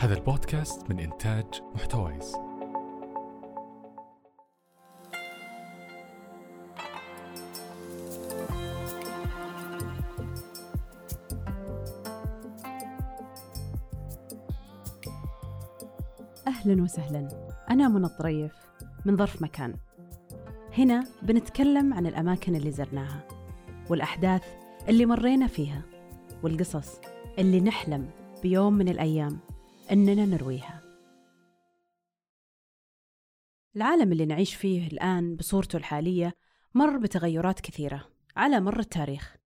هذا البودكاست من إنتاج محتويس. أهلا وسهلا. أنا منى الطريف من ظرف مكان. هنا بنتكلم عن الأماكن اللي زرناها والأحداث اللي مرينا فيها والقصص اللي نحلم بيوم من الأيام. أننا نرويها. العالم اللي نعيش فيه الآن بصورته الحالية مر بتغيرات كثيرة على مر التاريخ.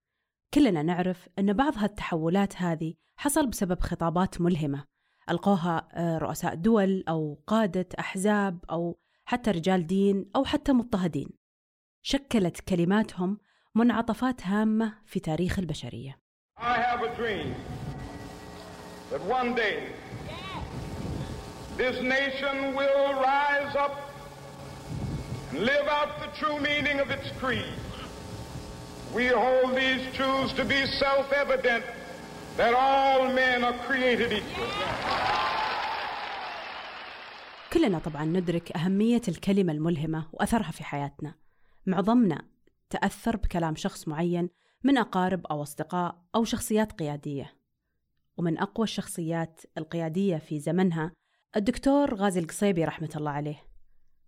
كلنا نعرف أن بعض هالتحولات هذه حصل بسبب خطابات ملهمة ألقوها آه، رؤساء دول أو قادة أحزاب أو حتى رجال دين أو حتى مضطهدين. شكلت كلماتهم منعطفات هامة في تاريخ البشرية. I have a dream that one day this nation will rise up and live out the true meaning of its creed. We hold these truths to be self evident that all men are created equal. كلنا طبعا ندرك أهمية الكلمة الملهمة وأثرها في حياتنا معظمنا تأثر بكلام شخص معين من أقارب أو أصدقاء أو شخصيات قيادية ومن أقوى الشخصيات القيادية في زمنها الدكتور غازي القصيبي رحمة الله عليه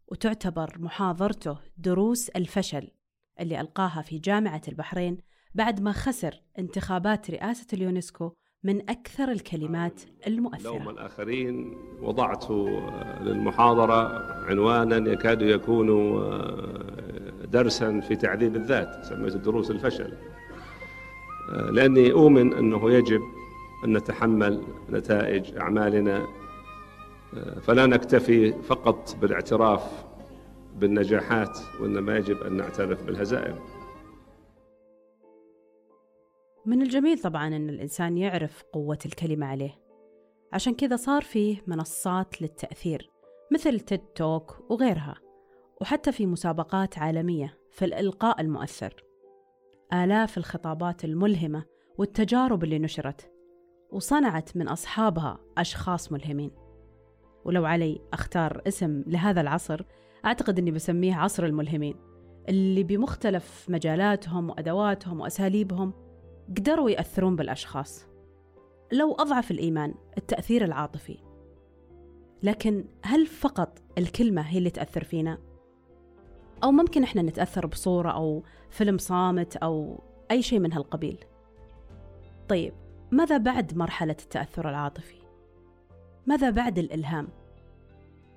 وتعتبر محاضرته دروس الفشل اللي ألقاها في جامعة البحرين بعد ما خسر انتخابات رئاسة اليونسكو من أكثر الكلمات لوم المؤثرة الآخرين وضعت للمحاضرة عنوانا يكاد يكون درسا في تعذيب الذات سميت دروس الفشل. لأني أؤمن أنه يجب أن نتحمل نتائج أعمالنا فلا نكتفي فقط بالاعتراف بالنجاحات وإنما يجب أن نعترف بالهزائم. من الجميل طبعا أن الإنسان يعرف قوة الكلمة عليه. عشان كذا صار فيه منصات للتأثير مثل تيد توك وغيرها وحتى في مسابقات عالمية في الإلقاء المؤثر. آلاف الخطابات الملهمة والتجارب اللي نشرت. وصنعت من أصحابها أشخاص ملهمين. ولو علي أختار اسم لهذا العصر أعتقد أني بسميه عصر الملهمين اللي بمختلف مجالاتهم وأدواتهم وأساليبهم قدروا يأثرون بالأشخاص. لو أضعف الإيمان التأثير العاطفي. لكن هل فقط الكلمة هي اللي تأثر فينا؟ أو ممكن إحنا نتأثر بصورة أو فيلم صامت أو أي شيء من هالقبيل. طيب ماذا بعد مرحلة التأثر العاطفي؟ ماذا بعد الإلهام؟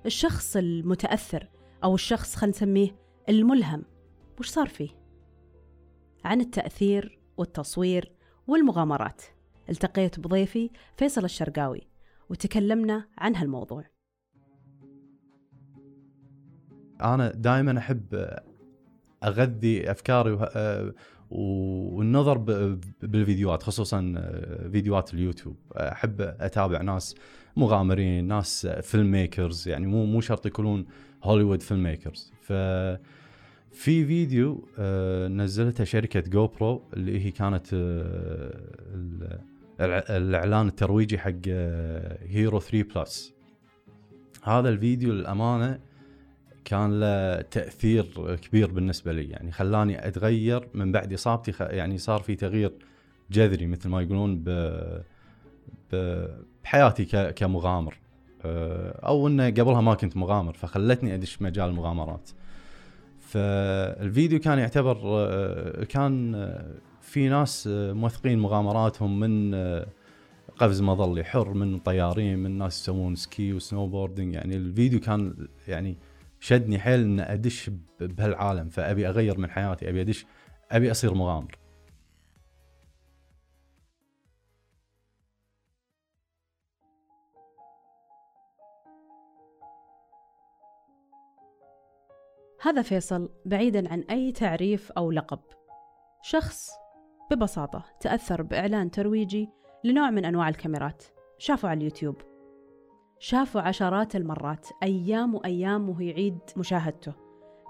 الشخص المتأثر أو الشخص خلينا نسميه الملهم وش صار فيه؟ عن التأثير والتصوير والمغامرات التقيت بضيفي فيصل الشرقاوي وتكلمنا عن هالموضوع أنا دائما أفكاري وه- آه، والنظر بالفيديوهات خصوصا آه، فيديوهات اليوتيوب. أحب أتابع ناس مغامرين ناس filmmakers يعني مو مو شرط يكونون هوليوود filmmakers ف في فيديو آه، نزلتها شركة GoPro اللي هي كانت آه، الإعلان الترويجي حق Hero 3 Plus هذا الفيديو للأمانة كان له تأثير كبير بالنسبة لي. يعني خلاني أتغير من بعد إصابتي يعني صار في تغيير جذري مثل ما يقولون ب بحياتي كمغامر. أه، أو إنه قبلها ما كنت مغامر فخلتني أدش مجال المغامرات. فالفيديو كان يعتبر أه، كان أه، في ناس موثقين مغامراتهم من قفز مظلي حر من طيارين من ناس يسوون ski و snowboarding يعني الفيديو كان يعني شدني حيل ان أدش بهالعالم فأبي أغير من حياتي أبي أدش أبي أصير مغامر. هذا فيصل بعيدا عن أي تعريف أو لقب. شخص ببساطة تأثر بإعلان ترويجي لنوع من أنواع الكاميرات. شافه على اليوتيوب. شافه عشرات المرات أيام وأيام وهو يعيد مشاهدته.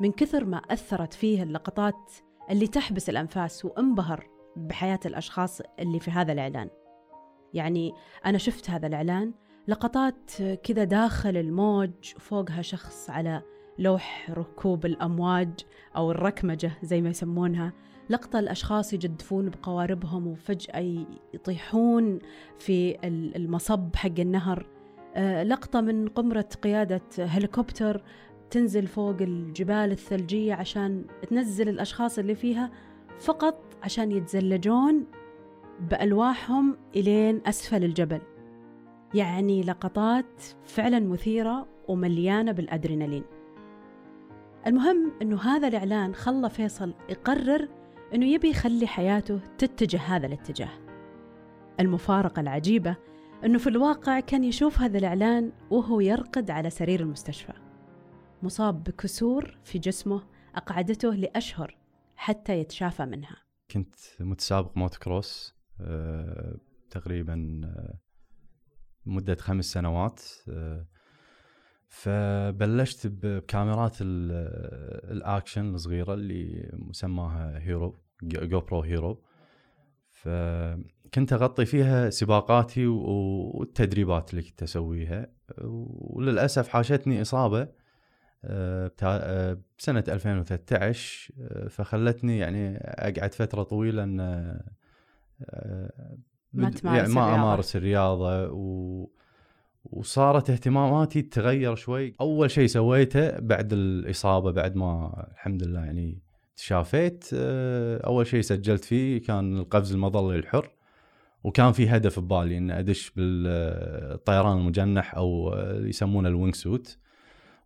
من كثر ما أثرت فيه اللقطات اللي تحبس الأنفاس وانبهر بحياة الأشخاص اللي في هذا الإعلان. يعني أنا شفت هذا الإعلان لقطات كذا داخل الموج فوقها شخص على لوح ركوب الأمواج أو الركمجة زي ما يسمونها. لقطة الأشخاص يجدفون بقواربهم وفجأة يطيحون في المصب حق النهر. لقطة من قمرة قيادة هليكوبتر تنزل فوق الجبال الثلجية عشان تنزل الأشخاص اللي فيها فقط عشان يتزلجون بألواحهم إلين أسفل الجبل. يعني لقطات فعلا مثيرة ومليانة بالأدرينالين. المهم أنه هذا الإعلان خلى فيصل يقرر أنه يبي يخلي حياته تتجه هذا الاتجاه. المفارقة العجيبة أنه في الواقع كان يشوف هذا الإعلان وهو يرقد على سرير المستشفى. مصاب بكسور في جسمه أقعدته لأشهر حتى يتشافى منها. كنت متسابق موت كروس أه تقريبا أه مدة خمس سنوات أه فبلشت بكاميرات الأكشن الصغيرة اللي مسماها Hero GoPro Hero. فكنت أغطي فيها سباقاتي والتدريبات اللي كنت أسويها. وللأسف حاشتني إصابة آه، آه، بسنة 2013 آه، فخلتني يعني أقعد فترة طويلة إن ما تمارس يعني ما أمارس الرياضة. و وصارت اهتماماتي تتغير شوي. أول شيء سويته بعد الإصابة بعد ما الحمد لله يعني تشافيت أول شيء سجلت فيه كان القفز المظلي الحر. وكان في هدف ببالي ان أدش بالطيران المجنح أو يسمونه ال wingsuit.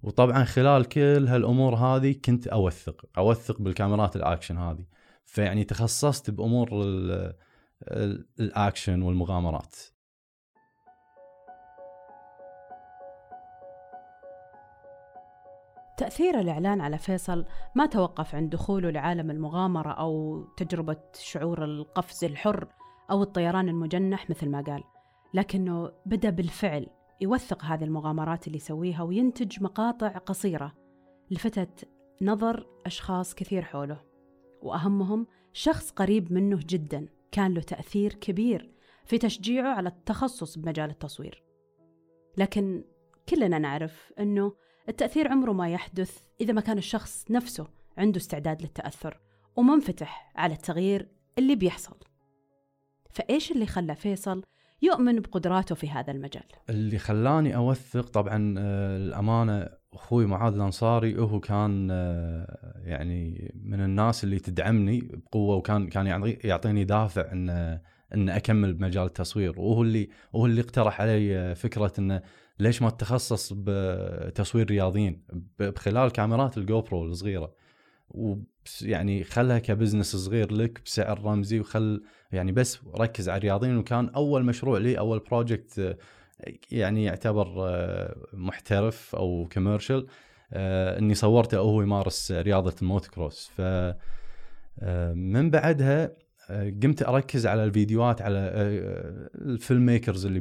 وطبعا خلال كل هالأمور هذه كنت أوثق أوثق بالكاميرات الأكشن هذه. فيعني تخصصت بأمور الأكشن والمغامرات. تأثير الإعلان على فيصل ما توقف عند دخوله لعالم المغامرة أو تجربة شعور القفز الحر؟ أو الطيران المجنح مثل ما قال. لكنه بدأ بالفعل يوثق هذه المغامرات اللي يسويها وينتج مقاطع قصيرة لفتت نظر أشخاص كثير حوله. وأهمهم شخص قريب منه جدا كان له تأثير كبير في تشجيعه على التخصص بمجال التصوير. لكن كلنا نعرف أنه التأثير عمره ما يحدث إذا ما كان الشخص نفسه عنده استعداد للتأثر ومنفتح على التغيير اللي بيحصل. فإيش اللي خلى فيصل يؤمن بقدراته في هذا المجال؟ اللي خلاني أوثق طبعا آه، الأمانة أخوي معاذ الأنصاري هو كان آه، يعني من الناس اللي تدعمني بقوة وكان كان يعطيني دافع أن إن أكمل بمجال التصوير. وهو اللي وهو اللي اقترح علي فكرة انه ليش ما تتخصص بتصوير رياضيين؟ بخلال كاميرات ال GoPro الصغيرة. ويعني خلها ك business صغير لك بسعر رمزي وخل يعني بس ركز على الرياضيين. وكان أول مشروع لي أول project يعني يعتبر محترف أو commercial إني صورته وهو يمارس رياضة الموت كروس ف من بعدها قمت أركز على الفيديوهات على آه، ال filmmakers اللي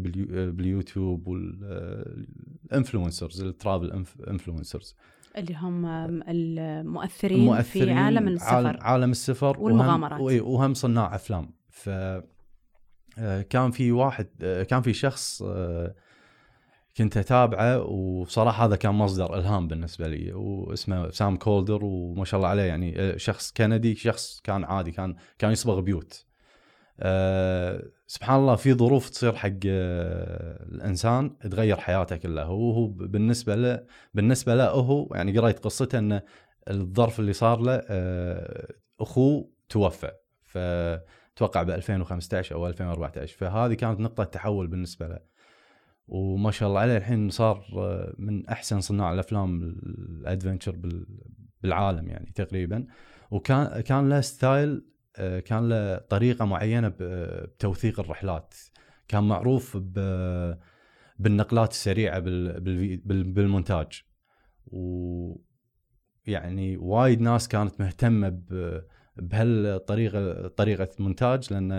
باليوتيوب وال influencers ال travel influencers. اللي هم المؤثرين, المؤثرين في عالم السفر عالم السفر والمغامرات. وهم, وهم صناع أفلام. ف آه، كان في واحد آه، كان في شخص كنت أتابعه وصراحه هذا كان مصدر إلهام بالنسبة لي واسمه سام كولدر وما شاء الله عليه يعني آه، شخص كندي شخص كان عادي كان كان يصبغ بيوت. أه سبحان الله في ظروف تصير حق أه الإنسان تغير حياته كلها. هو هو بالنسبة له بالنسبة له هو يعني قريت قصته انه الظرف اللي صار له أه أخوه توفى فتوقع ب 2015 أو 2014 فهذه كانت نقطة تحول بالنسبة له. وما شاء الله عليه الحين صار آه، من أحسن صناع الأفلام الأدفنشر بالعالم يعني تقريبا. وكان كان له style آه، كان له طريقة معينة بتوثيق الرحلات. كان معروف بالنقلات السريعة بالمونتاج. و يعني وايد ناس كانت مهتمة بهالطريقة طريقة مونتاج لأن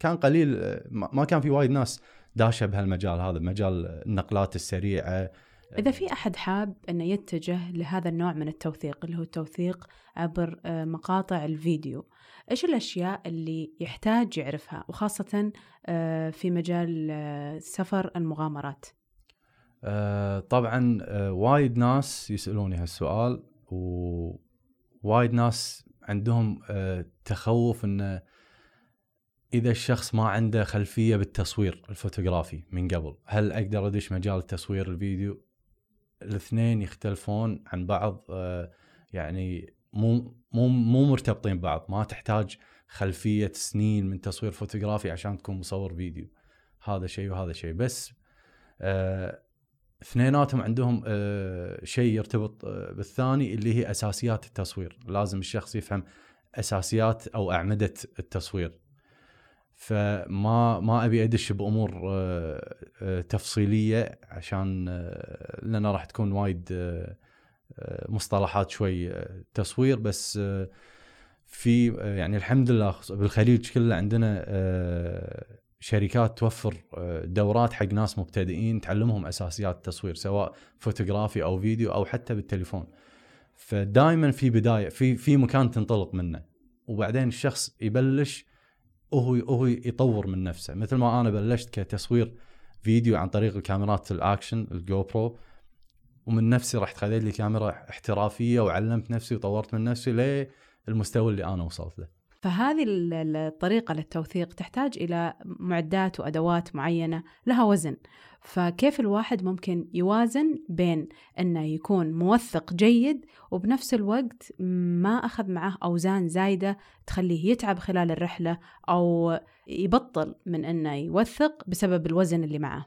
كان قليل ما كان في وايد ناس داشة بهالمجال هذا مجال النقلات السريعة إذا في أحد حاب أنه يتجه لهذا النوع من التوثيق اللي هو التوثيق عبر آه، مقاطع الفيديو إيش الأشياء اللي يحتاج يعرفها؟ وخاصة آه، في مجال آه، سفر المغامرات. طبعا وايد ناس يسألوني هالسؤال ووايد ناس عندهم تخوف انه إذا الشخص ما عنده خلفية بالتصوير الفوتوغرافي من قبل هل أقدر أدش مجال تصوير الفيديو؟ الاثنين يختلفون عن بعض آه يعني مو مو مو مرتبطين ببعض. ما تحتاج خلفية سنين من تصوير فوتوغرافي عشان تكون مصور فيديو. هذا شيء وهذا شيء. بس آه اثنيناتهم عندهم آه شيء يرتبط آه بالثاني اللي هي أساسيات التصوير. لازم الشخص يفهم أساسيات أو أعمدة التصوير. فما ما أبي أدش بأمور آه، آه، تفصيلية عشان آه، لأن راح تكون وايد مصطلحات شوي تصوير. بس في يعني الحمد لله بالخليج كله عندنا شركات توفر دورات حق ناس مبتدئين تعلمهم أساسيات التصوير سواء فوتوغرافي أو فيديو أو حتى بالتليفون. فدائما في بداية في في مكان تنطلق منه. وبعدين الشخص يبلش وهو وهو يطور من نفسه. مثل ما أنا بلشت كتصوير فيديو عن طريق الكاميرات ال action ال GoPro ومن نفسي رحت خذيت لي كاميرا احترافية وعلمت نفسي وطورت من نفسي للمستوى اللي أنا وصلت له. فهذه ال- ال- الطريقة للتوثيق تحتاج إلى معدات وأدوات معينة لها وزن. فكيف الواحد ممكن يوازن بين أنه يكون موثق جيد وبنفس الوقت ما أخذ معه أوزان زايدة تخليه يتعب خلال الرحلة أو يبطل من أنه يوثق بسبب الوزن اللي معه؟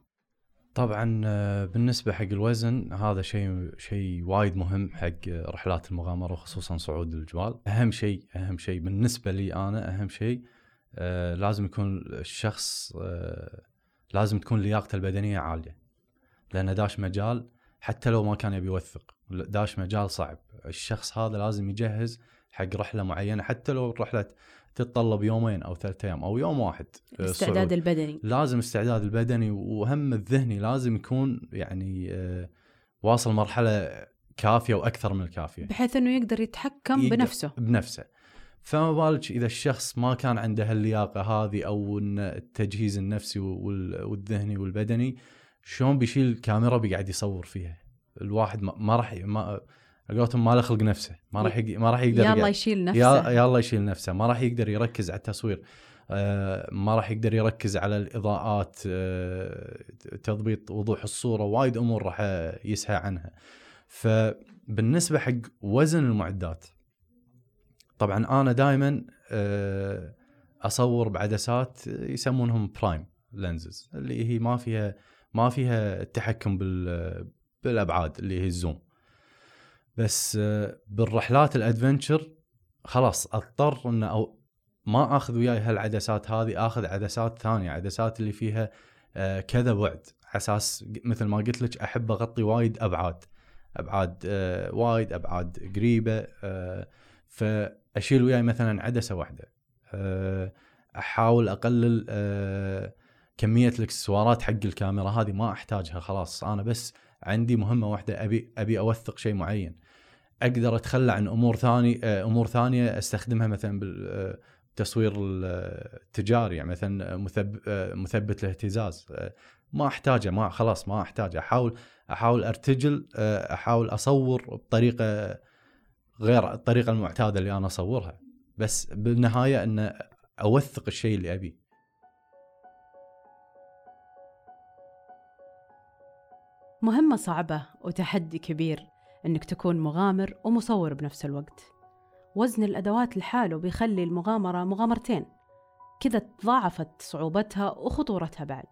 طبعا آه، بالنسبة حق الوزن هذا شيء شيء وايد مهم حق رحلات المغامرة وخصوصا صعود الجبال. أهم شيء أهم شيء بالنسبة لي أنا أهم شيء آه، لازم يكون الشخص آه، لازم تكون لياقته البدنية عالية. لأن داش مجال حتى لو ما كان يبي يوثق داش مجال صعب. الشخص هذا لازم يجهز حق رحلة معينة حتى لو الرحله تتطلب يومين أو ثلاثة أيام أو يوم واحد آه، الاستعداد صعود. البدني. لازم استعداد البدني وهم الذهني لازم يكون يعني آه، واصل مرحلة كافية وأكثر من الكافية. بحيث أنه يقدر يتحكم يقدر- بنفسه. بنفسه. فما بالك إذا الشخص ما كان عنده هاللياقة هذه أو التجهيز النفسي وال- والذهني والبدني شلون بيشيل الكاميرا بيقعد يصور فيها؟ الواحد ما, ما راح ما قولتهم ما له خلق نفسه ما راح يق- ما راح يقدر يلا يشيل نفسه. يلا يشيل نفسه ما راح يقدر يركز على التصوير آه، ما راح يقدر يركز على الإضاءات آه، تضبيط وضوح الصورة وايد أمور راح يسهى عنها. فبالنسبة حق وزن المعدات طبعا أنا دائما أصور بعدسات يسمونهم برايم لينزز اللي هي ما فيها ما فيها التحكم بال بالأبعاد اللي هي الزوم. بس آه، بالرحلات الادفنتشر خلاص أضطر ان أو ما أخذ وياي هالعدسات هذه آخذ عدسات ثانية عدسات اللي فيها آه، كذا بعد أساس مثل ما قلت لك أحب أغطي وايد أبعاد أبعاد آه، وايد أبعاد قريبة فأشيل وياي مثلا عدسة واحدة أحاول أقلل كمية الإكسسوارات حق الكاميرا هذه ما أحتاجها خلاص أنا بس عندي مهمة واحدة أبي أبي أوثق شيء معين. أقدر أتخلى عن أمور ثاني آه، أمور ثانية أستخدمها مثلا بالتصوير التجاري يعني مثلا آه، مثبت الاهتزاز آه، ما أحتاجه ما خلاص ما أحتاجه. أحاول أحاول أرتجل آه، أحاول أصور بطريقة غير الطريقة المعتادة اللي أنا أصورها. بس بالنهاية إن أوثق الشيء اللي ابيه مهمة صعبة وتحدي كبير. إنك تكون مغامر ومصور بنفس الوقت. وزن الأدوات لحاله بيخلي المغامرة مغامرتين. كذا تضاعفت صعوبتها وخطورتها بعد.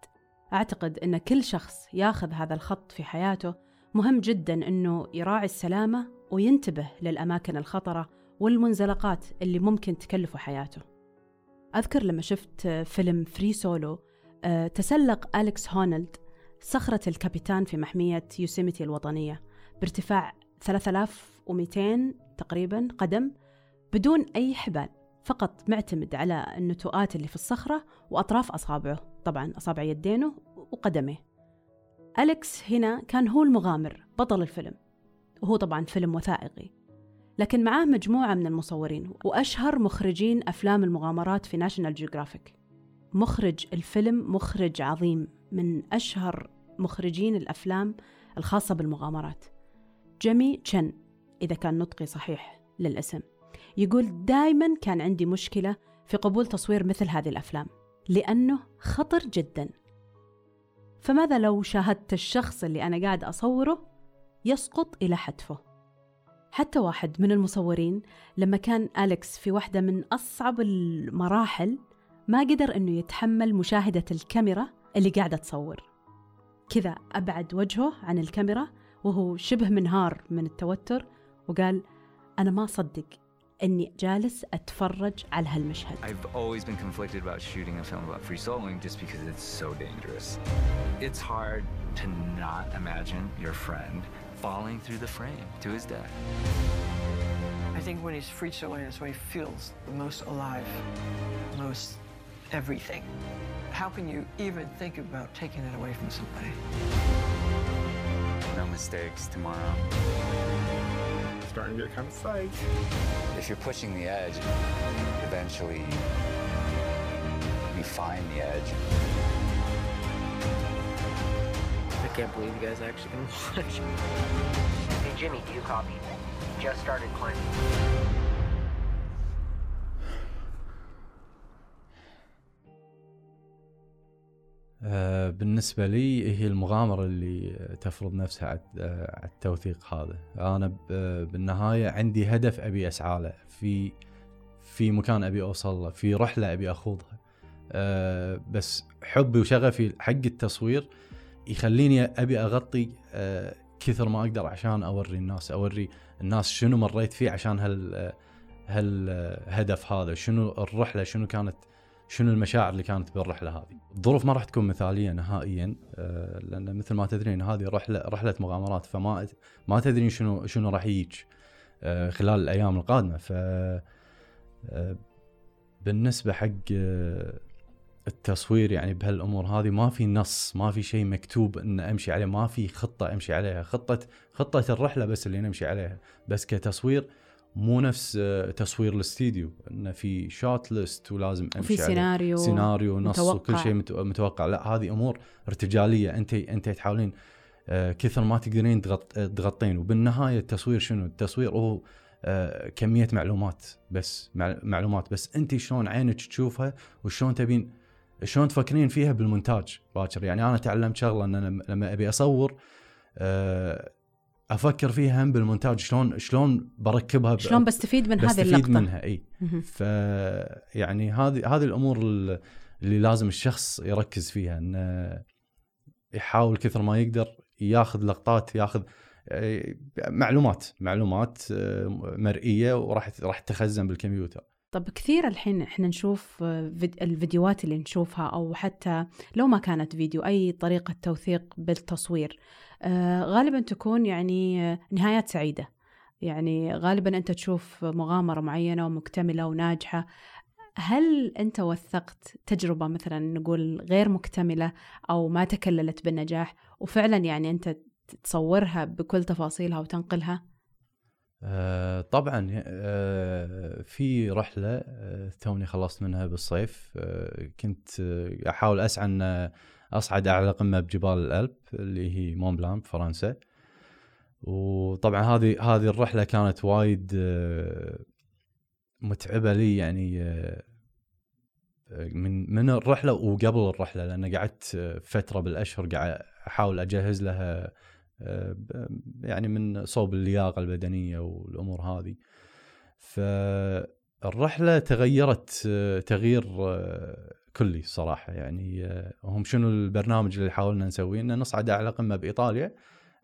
أعتقد أن كل شخص ياخذ هذا الخط في حياته. مهم جدا أنه يراعي السلامة وينتبه للأماكن الخطرة والمنزلقات اللي ممكن تكلفه حياته. أذكر لما شفت فيلم Free Solo آه، تسلق أليكس هونولد صخرة الكابيتان في محمية يوسيميتي الوطنية بارتفاع 3200 تقريبا قدم بدون أي حبال فقط معتمد على النتوءات اللي في الصخرة وأطراف أصابعه طبعا أصابع يدينه وقدمه أليكس هنا كان هو المغامر بطل الفيلم. وهو طبعا فيلم وثائقي. لكن معاه مجموعة من المصورين وأشهر مخرجين أفلام المغامرات في National Geographic مخرج الفيلم مخرج عظيم من أشهر مخرجين الأفلام الخاصة بالمغامرات. جيمي تشن إذا كان نطقي صحيح للأسم. يقول دائما كان عندي مشكلة في قبول تصوير مثل هذه الأفلام لأنه خطر جدا. فماذا لو شاهدت الشخص اللي أنا قاعد أصوره يسقط إلى حتفه؟ حتى واحد من المصورين لما كان أليكس في واحدة من أصعب المراحل ما قدر أنه يتحمل مشاهدة الكاميرا اللي قاعدة تصور. كذا أبعد وجهه عن الكاميرا وهو شبه منهار من التوتر وقال أنا ما أصدق أني جالس أتفرج على هالمشهد I've always been conflicted about shooting a film about free soloing just because it's so dangerous. It's hard to not imagine your friend falling through the frame to his death. I think when he's free soloing, that's when he feels the most alive, most everything. How can you even think about taking that away from somebody? No mistakes tomorrow. Starting to get kind of psyched. If you're pushing the edge, eventually you find the edge. I can't believe you guys actually can watch. Hey Jimmy, do you copy? Just started climbing. بالنسبة لي هي المغامرة اللي تفرض نفسها على آه، التوثيق هذا. أنا آه، بالنهاية عندي هدف أبي أسعى له. في في مكان أبي أوصل له في رحلة أبي أخوضها. آه، بس حبي وشغفي حق التصوير يخليني أبي أغطي آه، كثر ما أقدر عشان أوري الناس. أوري الناس شنو مريت فيه عشان هال هالهدف هذا شنو الرحلة شنو كانت شنو المشاعر اللي كانت بالرحلة هذه؟ الظروف ما راح تكون مثالية نهائيا آه، لأن مثل ما تدرين هذه رحلة رحلة مغامرات فما ما تدرين شنو شنو راح يجيك آه، خلال الأيام القادمة. ف آه، بالنسبة حق التصوير يعني بهالأمور هذه ما في نص ما في شيء مكتوب إن أمشي عليه ما في خطة أمشي عليها. خطة خطة الرحلة بس اللي نمشي عليها. بس كتصوير مو نفس آه، تصوير الاستديو إنه في شوت ليست ولازم أمشي وفي عليه. سيناريو سيناريو ونص متوقع. وكل شيء مت- متوقع لا هذه أمور ارتجالية أنت أنت تحاولين آه، كثر ما تقدرين تغط- تغطين وبالنهاية التصوير شنو؟ التصوير هو آه، كمية معلومات بس مع- معلومات بس أنت شلون عينك تشوفها وشلون تبين شلون تفكرين فيها بالمونتاج باكر يعني أنا تعلمت شغلة إن أنا لما أبي أصور أفكر فيها هم بالمونتاج شلون شلون بركبها شلون بستفيد من هذه بستفيد اللقطة. منها إي. ف يعني هذه هذه الأمور ال- اللي لازم الشخص يركز فيها إنه يحاول كثر ما يقدر ياخذ لقطات ياخذ معلومات معلومات آه، مرئية وراح راح تخزن بالكمبيوتر. طب كثير الحين إحنا نشوف آه، فيد- الفيديوهات اللي نشوفها أو حتى لو ما كانت فيديو أي طريقة توثيق بالتصوير آه، غالبا تكون يعني آه، نهايات سعيدة. يعني غالبا أنت تشوف مغامرة معينة ومكتملة وناجحة. هل أنت وثقت تجربة مثلا نقول غير مكتملة أو ما تكللت بالنجاح وفعلا يعني أنت تصورها بكل تفاصيلها وتنقلها؟ آه، طبعا آه، في رحلة آه، توني خلصت منها بالصيف. كنت أحاول أسعى أن أصعد اعلى قمه بجبال الألب اللي هي مون بلان بفرنسا وطبعا هذه هذه الرحلة كانت وايد متعبة لي يعني من من الرحلة وقبل الرحلة لأن قعدت فترة بالأشهر قاعد أحاول أجهز لها يعني من صوب اللياقة البدنية والأمور هذه. فالرحلة تغيرت آه، تغيير آه، كلي صراحة. يعني آه، هم شنو البرنامج اللي حاولنا نسويه؟ ان نصعد أعلى قمة بإيطاليا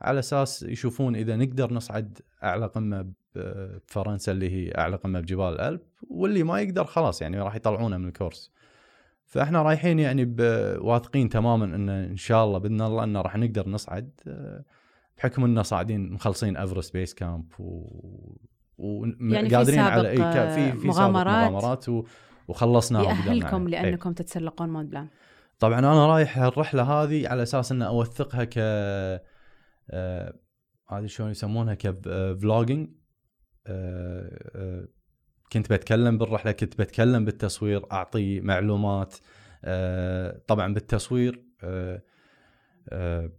على أساس يشوفون إذا نقدر نصعد أعلى قمة بفرنسا اللي هي أعلى قمة بجبال الألب واللي ما يقدر خلاص يعني راح يطلعونه من الكورس. فإحنا رايحين يعني واثقين تماما إن إن شاء الله بإذن الله إنه راح نقدر نصعد آه، بحكم اننا صاعدين مخلصين Everest Base Camp و يعني وقادرين على سابق، إي في في مغامرات. مغامرات و... وخلصناها يأهلكم. لأنكم تتسلقون مون بلان طبعا أنا رايح الرحله هذه على أساس ان أوثقها ك آه، هذه شلون يسمونها؟ ك vlogging كنت بتكلم بالرحلة كنت بتكلم بالتصوير أعطي معلومات. آه، طبعا بالتصوير آه، آه،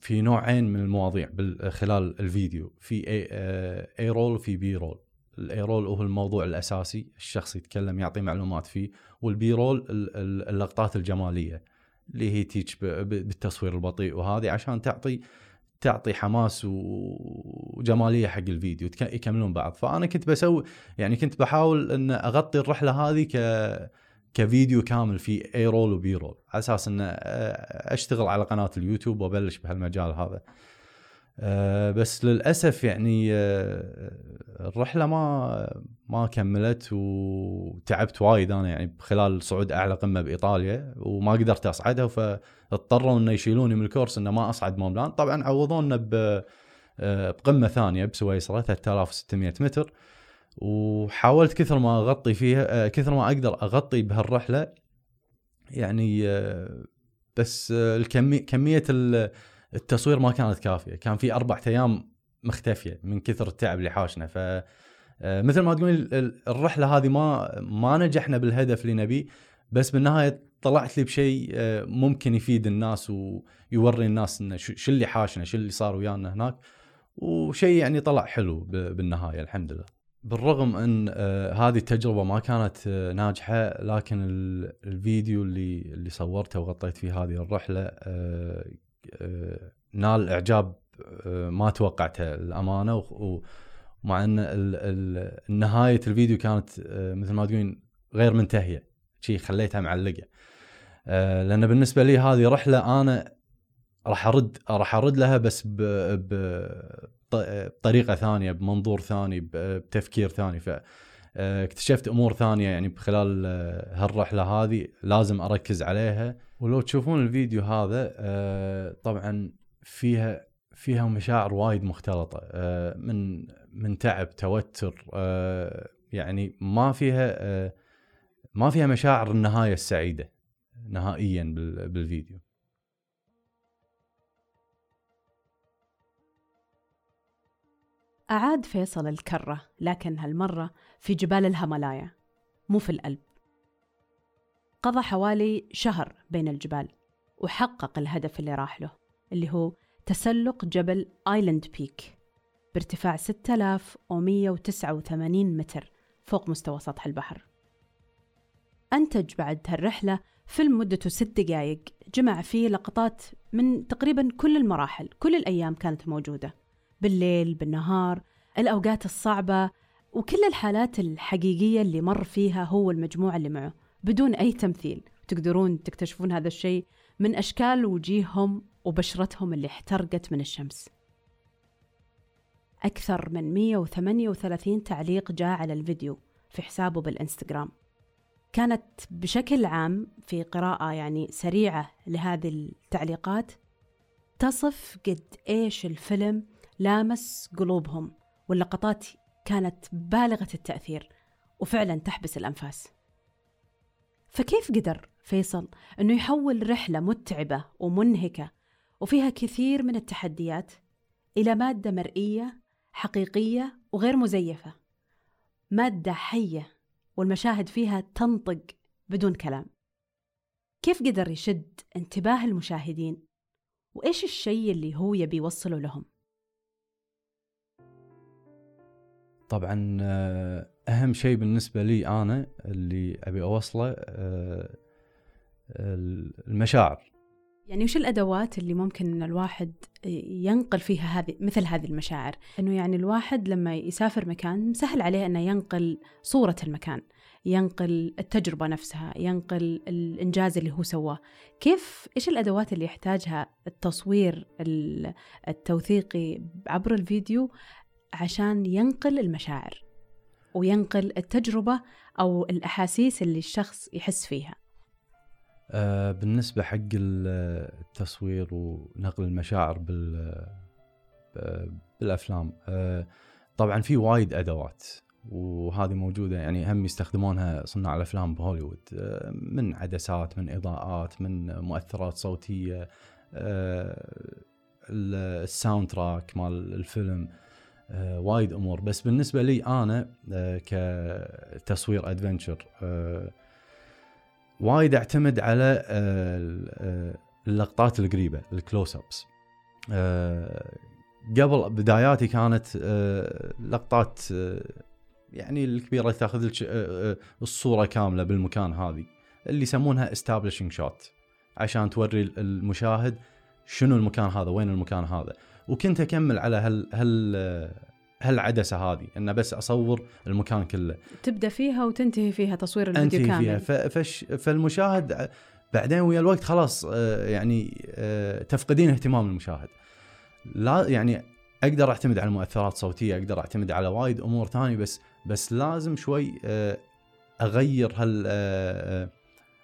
في نوعين من المواضيع خلال الفيديو. في A-roll وفي B-roll ال A-roll هو الموضوع الأساسي الشخص يتكلم يعطي معلومات فيه. وال B-roll ال- ال- اللقطات الجمالية اللي هي تيجي بالتصوير البطيء وهذه عشان تعطي تعطي حماس وجمالية حق الفيديو. يكملون بعض. فأنا كنت بسوي يعني كنت بحاول إن أغطي الرحلة هذه ك كفيديو كامل في A-roll و B-roll. على أساس إن آه، أشتغل على قناة اليوتيوب وأبلش بهالمجال هذا. آه، بس للأسف يعني آه، الرحلة ما ما كملت وتعبت وايد أنا يعني خلال صعود أعلى قمة بإيطاليا وما قدرت أصعدها. فاضطروا إنه يشيلوني من الكورس إنه ما أصعد مونبلان طبعا عوضونا بقمة ثانية بسويسرا 3600 متر. وحاولت كثر ما أغطي فيها آه، كثر ما أقدر أغطي بهالرحلة. يعني آه، بس آه، الكمي كمية ال- التصوير ما كانت كافية. كان في أربع أيام مختفية من كثر التعب اللي حاشنا. ف مثل ما تقول ال- ال- الرحلة هذه ما ما نجحنا بالهدف اللي نبيه بس بالنهاية طلعت لي بشيء ممكن يفيد الناس ويوري الناس انه شو اللي حاشنا شو اللي صار ويانا هناك. وشيء يعني طلع حلو بالنهاية الحمد لله. بالرغم ان آه هذه التجربة ما كانت آه ناجحة لكن ال- الفيديو اللي اللي صورته وغطيت فيه هذه الرحلة آه نال إعجاب ما توقعته الامانه ومع إن نهاية الفيديو كانت مثل ما تقولين غير منتهية. شي خليتها معلقة. لأن بالنسبة لي هذه رحلة أنا راح أرد راح أرد لها بس ب- بطريقه ثانية بمنظور ثاني بتفكير ثاني. ف اكتشفت أمور ثانية يعني خلال هالرحلة هذه لازم أركز عليها. ولو تشوفون الفيديو هذا آه، طبعا فيها فيها مشاعر وايد مختلطة. آه، من من تعب توتر آه، يعني ما فيها ما فيها مشاعر النهاية السعيدة نهائيا بال- بالفيديو. أعاد فيصل الكرة لكن هالمرة في جبال الهيمالايا مو في الألب. قضى حوالي شهر بين الجبال وحقق الهدف اللي راح له اللي هو تسلق جبل آيلاند بيك بارتفاع 6189 متر فوق مستوى سطح البحر. أنتج بعد هالرحلة فيلم مدته ست دقايق جمع فيه لقطات من تقريبا كل المراحل كل الأيام كانت موجودة. بالليل بالنهار الأوقات الصعبة وكل الحالات الحقيقية اللي مر فيها هو والمجموعة اللي معه بدون أي تمثيل. تقدرون تكتشفون هذا الشيء من أشكال وجيههم وبشرتهم اللي احترقت من الشمس. أكثر من 138 تعليق جاء على الفيديو في حسابه بالإنستغرام. كانت بشكل عام في قراءة يعني سريعة لهذه التعليقات تصف قد إيش الفيلم لامس قلوبهم واللقطات كانت بالغة التأثير وفعلا تحبس الأنفاس. فكيف قدر فيصل أنه يحول رحلة متعبة ومنهكة وفيها كثير من التحديات إلى مادة مرئية حقيقية وغير مزيفة؟ مادة حية والمشاهد فيها تنطق بدون كلام. كيف قدر يشد انتباه المشاهدين؟ وإيش الشيء اللي هو يبي يوصله لهم؟ طبعا آه، أهم شيء بالنسبة لي أنا اللي أبي أوصله آه، المشاعر. يعني وش الأدوات اللي ممكن أن الواحد ينقل فيها هذه مثل هذه المشاعر؟ أنه يعني الواحد لما يسافر مكان سهل عليه أنه ينقل صورة المكان ينقل التجربة نفسها ينقل الإنجاز اللي هو سواه. كيف إيش الأدوات اللي يحتاجها التصوير ال- التوثيقي عبر الفيديو عشان ينقل المشاعر وينقل التجربة أو الأحاسيس اللي الشخص يحس فيها. آه، بالنسبة حق ال- التصوير ونقل المشاعر بال ب- بالأفلام آه، طبعا في وايد أدوات وهذه موجودة يعني هم يستخدمونها صناع الأفلام بهوليوود آه، من عدسات من إضاءات من مؤثرات صوتية آه، ال- ال soundtrack مال الفيلم. آه، وايد أمور. بس بالنسبة لي أنا آه، كتصوير adventure آه، وايد أعتمد على آه، ال- آه، اللقطات القريبة ال close-ups آه، قبل بداياتي كانت آه، لقطات آه، يعني الكبيرة تأخذ لك آه، آه، الصورة كاملة بالمكان هذه اللي يسمونها establishing shot عشان توري المشاهد شنو المكان هذا وين المكان هذا. وكنت أكمل على هال هال هالعدسة هذه إنه بس أصور المكان كله. تبدأ فيها وتنتهي فيها تصوير الفيديو أنتهي كامل. فيها فش فالمشاهد بعدين ويا الوقت خلاص آه، يعني آه، تفقدين اهتمام المشاهد. لا يعني أقدر أعتمد على مؤثرات صوتية أقدر أعتمد على وايد أمور ثانية بس بس لازم شوي آه، أغير هال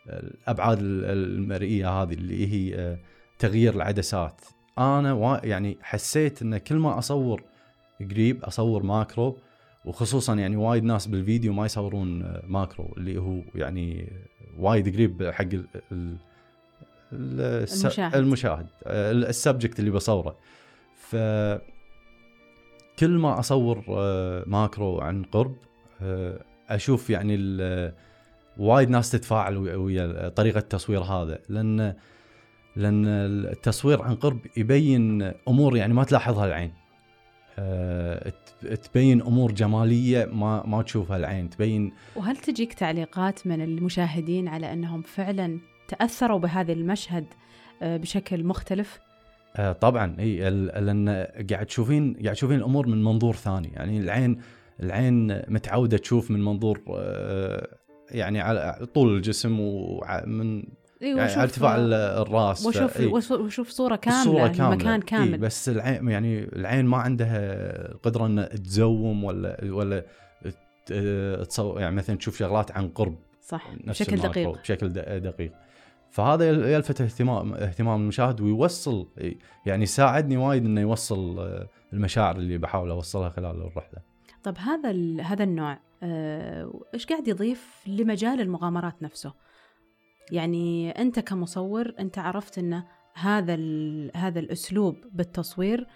الأبعاد ال- المرئية هذه اللي هي تغيير العدسات. أنا يعني حسيت إن كل ما أصور قريب أصور macro وخصوصا يعني وايد ناس بالفيديو ما يصورون macro اللي هو يعني وايد قريب حق ال ال المشاهد. المشاهد ال subject اللي بصوره ف كل ما أصور آه، ماكرو عن قرب آه، أشوف يعني ال- وايد ناس تتفاعل ويا- ويا طريقة التصوير هذا لأن لأن التصوير عن قرب يبين أمور يعني ما تلاحظها العين. آه، تبين أمور جمالية ما ما تشوفها العين تبين وهل تجيك تعليقات من المشاهدين على أنهم فعلا تأثروا بهذا المشهد آه، بشكل مختلف؟ آه، طبعا إي لأن قاعد تشوفين قاعد تشوفين الأمور من منظور ثاني. يعني العين العين متعودة تشوف من منظور يعني على طول الجسم ومن أيوه يعني على ارتفاع ال- الراس ف- وشوف إي. وشوف- وشوف صورة كاملة الصورة كاملة. المكان كامل. إيه بس العين يعني العين ما عندها القدرة ان تزوم ولا ولا تصور يعني مثلا تشوف شغلات عن قرب. صح نفس بشكل دقيق. بشكل دقيق. فهذا يل- يلفت اهتمام اهتمام المشاهد ويوصل يعني يساعدني وايد إنه يوصل آه، المشاعر اللي بحاول أوصلها خلال الرحلة. طب هذا هذا النوع آه، إيش قاعد يضيف لمجال المغامرات نفسه؟ يعني أنت كمصور أنت عرفت إن هذا هذا الأسلوب بالتصوير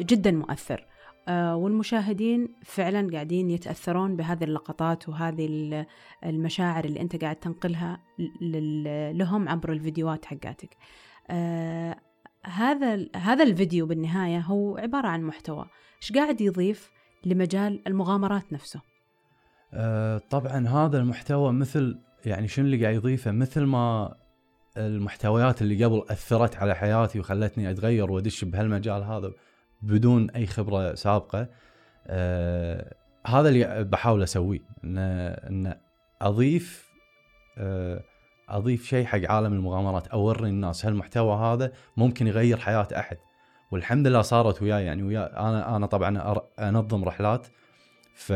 جدا مؤثر. آه، والمشاهدين فعلا قاعدين يتأثرون بهذه اللقطات وهذه ال- المشاعر اللي أنت قاعد تنقلها لهم عبر الفيديوهات حقاتك. آه، هذا هذا الفيديو بالنهاية هو عبارة عن محتوى. إيش قاعد يضيف لمجال المغامرات نفسه؟ آه، طبعا هذا المحتوى مثل يعني شنو اللي قاعد يضيفه؟ مثل ما المحتويات اللي قبل أثرت على حياتي وخلتني أتغير وأدش بهالمجال هذا بدون أي خبرة سابقة آه هذا اللي بحاول أسويه ان إن أضيف آه أضيف شيء حق عالم المغامرات أوري الناس هالمحتوى هذا ممكن يغير حياة أحد. والحمد لله صارت وياي يعني ويا أنا أنا طبعا أنظم رحلات ف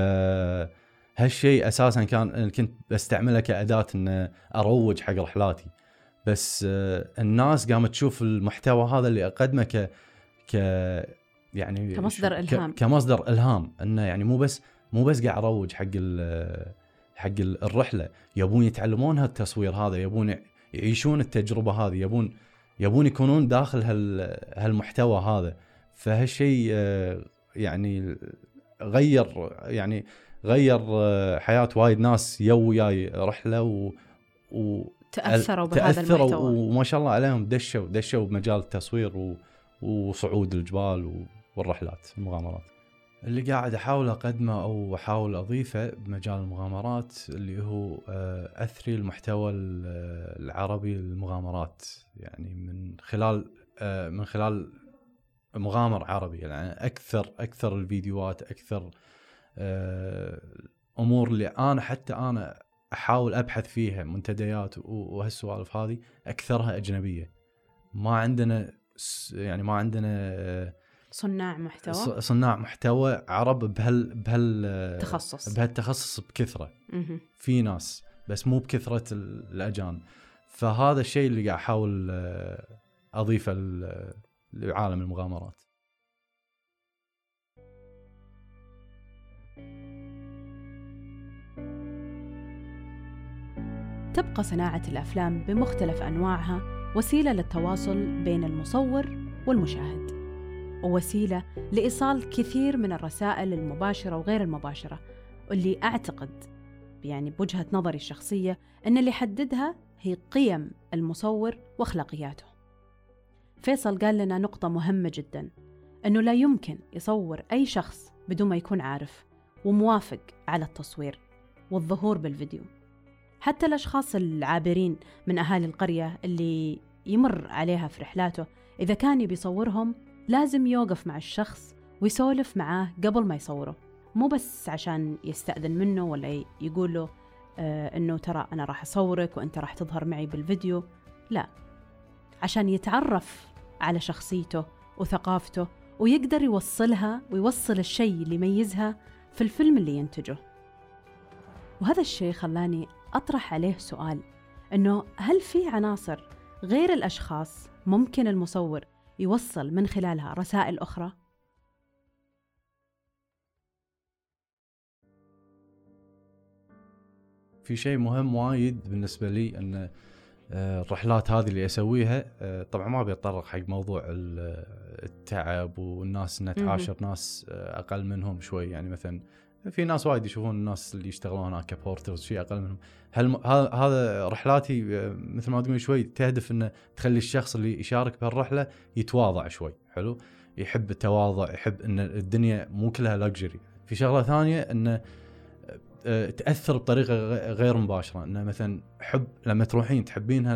هالشيء أساسا كان كنت بستعمله كأداة إن أروج حق رحلاتي. بس آه، الناس قامت تشوف المحتوى هذا اللي أقدمه ك ك يعني كمصدر إلهام. كمصدر إلهام. إنه يعني مو بس مو بس قاعد أروج حق حق ال- الرحلة. يبون يتعلمون هالتصوير هذا يبون يعيشون التجربة هذه يبون يبون يكونون داخل هال هالمحتوى هذا. فهالشيء آه، يعني غير يعني غير آه، حياة وايد ناس يو وياي رحلة و, و تأثروا بهذا تأثروا المحتوى. وما شاء الله عليهم دشوا دشوا بمجال التصوير و... وصعود الجبال و... والرحلات المغامرات. اللي قاعد أحاول أقدمه أو أحاول أضيفه بمجال المغامرات اللي هو آه، أثري المحتوى ال- العربي للمغامرات. يعني من خلال آه، من خلال مغامر عربي يعني أكثر أكثر الفيديوهات أكثر آه، الأمور اللي أنا حتى أنا أحاول أبحث فيها منتديات وهالسوالف هذه أكثرها أجنبية. ما عندنا يعني ما عندنا آه، صناع محتوى؟ صناع محتوى عرب بهال بهال تخصص. بهالتخصص بكثرة. في ناس بس مو بكثرة ال- الاجانب فهذا الشيء اللي قاعد أحاول آه، أضيفه لعالم المغامرات. تبقى صناعة الأفلام بمختلف أنواعها وسيلة للتواصل بين المصور والمشاهد ووسيلة لإيصال كثير من الرسائل المباشرة وغير المباشرة واللي أعتقد يعني بوجهة نظري الشخصية أن اللي يحددها هي قيم المصور وأخلاقياته. فيصل قال لنا نقطة مهمة جدا أنه لا يمكن يصور أي شخص بدون ما يكون عارف وموافق على التصوير والظهور بالفيديو. حتى الأشخاص العابرين من أهالي القرية اللي يمر عليها في رحلاته إذا كان يبي يصورهم لازم يوقف مع الشخص ويسولف معاه قبل ما يصوره. مو بس عشان يستأذن منه ولا يقول له آه إنه ترى أنا راح أصورك وأنت راح تظهر معي بالفيديو. لا عشان يتعرف على شخصيته وثقافته ويقدر يوصلها ويوصل الشيء اللي يميزها في الفيلم اللي ينتجه. وهذا الشيء خلاني أطرح عليه سؤال إنه هل في عناصر غير الأشخاص ممكن المصور يوصل من خلالها رسائل أخرى؟ في شيء مهم وايد بالنسبة لي إن آه، الرحلات هذه اللي أسويها آه، طبعا ما أبي أتطرق حق موضوع ال- التعب والناس إنها تعاشر ناس آه، أقل منهم شوي يعني مثلا في ناس وايد يشوفون الناس اللي يشتغلون هناك كبورترز شيء أقل منهم. هل هذا رحلاتي آه، مثل ما تقول شوي تهدف إنه تخلي الشخص اللي يشارك بهالرحلة يتواضع شوي حلو؟ يحب التواضع يحب إن الدنيا مو كلها لكجري في شغلة ثانية انه آه، تأثر بطريقة غير مباشرة. انه مثلا حب لما تروحين تحبين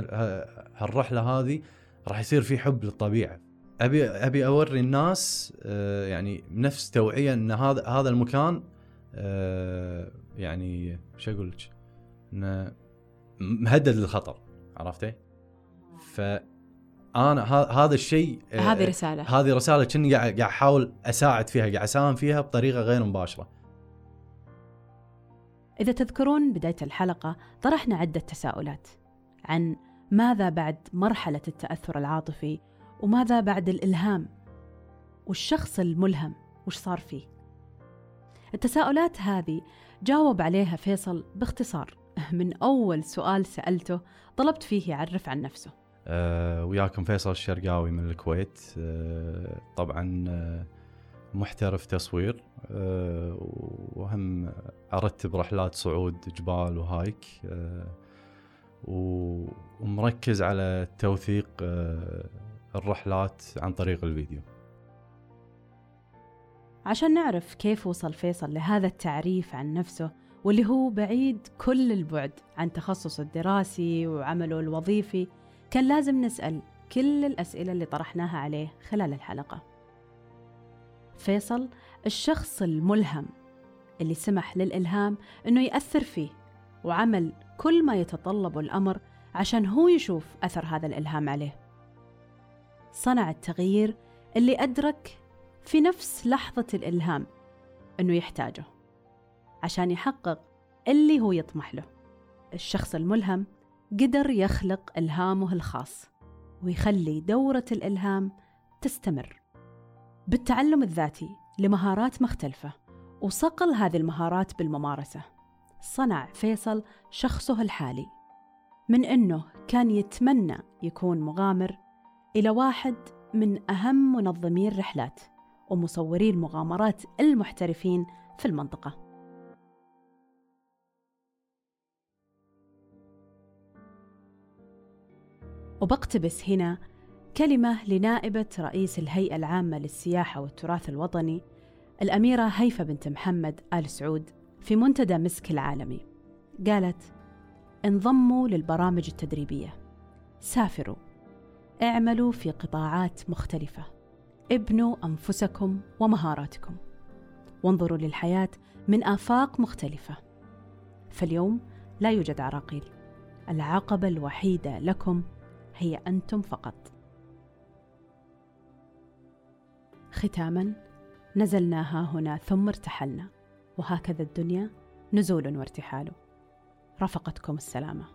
هالرحلة هذه راح يصير في حب للطبيعة. ابي أبي أوري الناس آه، يعني نفس توعية إن هذا هذا المكان يعني شو أقول لك؟ إنه مهدد للخطر عرفتي؟ ف أنا هذا الشيء آه، هذه رسالة. هذه رسالة كني قاعد قاعد أحاول أساعد فيها قاعد أساهم فيها بطريقة غير مباشرة. إذا تذكرون بداية الحلقة طرحنا عدة تساؤلات عن ماذا بعد مرحلة التأثر العاطفي وماذا بعد الإلهام؟ والشخص الملهم وش صار فيه؟ التساؤلات هذه جاوب عليها فيصل باختصار. من أول سؤال سألته طلبت فيه يعرف عن نفسه. آه، وياكم فيصل الشرقاوي من الكويت. آه، طبعا آه، محترف تصوير. آه، وهم ارتب رحلات صعود جبال وهايك. و- ومركز على توثيق آه، الرحلات عن طريق الفيديو. عشان نعرف كيف وصل فيصل لهذا التعريف عن نفسه واللي هو بعيد كل البعد عن تخصصه الدراسي وعمله الوظيفي كان لازم نسأل كل الأسئلة اللي طرحناها عليه خلال الحلقة. فيصل الشخص الملهم اللي سمح للإلهام أنه يأثر فيه وعمل كل ما يتطلبه الأمر عشان هو يشوف أثر هذا الإلهام عليه. صنع التغيير اللي أدرك في نفس لحظة الإلهام أنه يحتاجه عشان يحقق اللي هو يطمح له. الشخص الملهم قدر يخلق إلهامه الخاص ويخلي دورة الإلهام تستمر. بالتعلم الذاتي لمهارات مختلفة وصقل هذه المهارات بالممارسة صنع فيصل شخصه الحالي من أنه كان يتمنى يكون مغامر إلى واحد من أهم منظمي الرحلات. ومصوري المغامرات المحترفين في المنطقة. وبقتبس هنا كلمة لنائبة رئيس الهيئة العامة للسياحة والتراث الوطني الأميرة هيفا بنت محمد آل سعود في منتدى مسك العالمي. قالت انضموا للبرامج التدريبية. سافروا. اعملوا في قطاعات مختلفة. ابنوا أنفسكم ومهاراتكم. وانظروا للحياة من آفاق مختلفة. فاليوم لا يوجد عراقيل. العقبة الوحيدة لكم هي أنتم فقط. ختاما نزلنا ها هنا ثم ارتحلنا. وهكذا الدنيا نزول وارتحال. رفقتكم السلامة.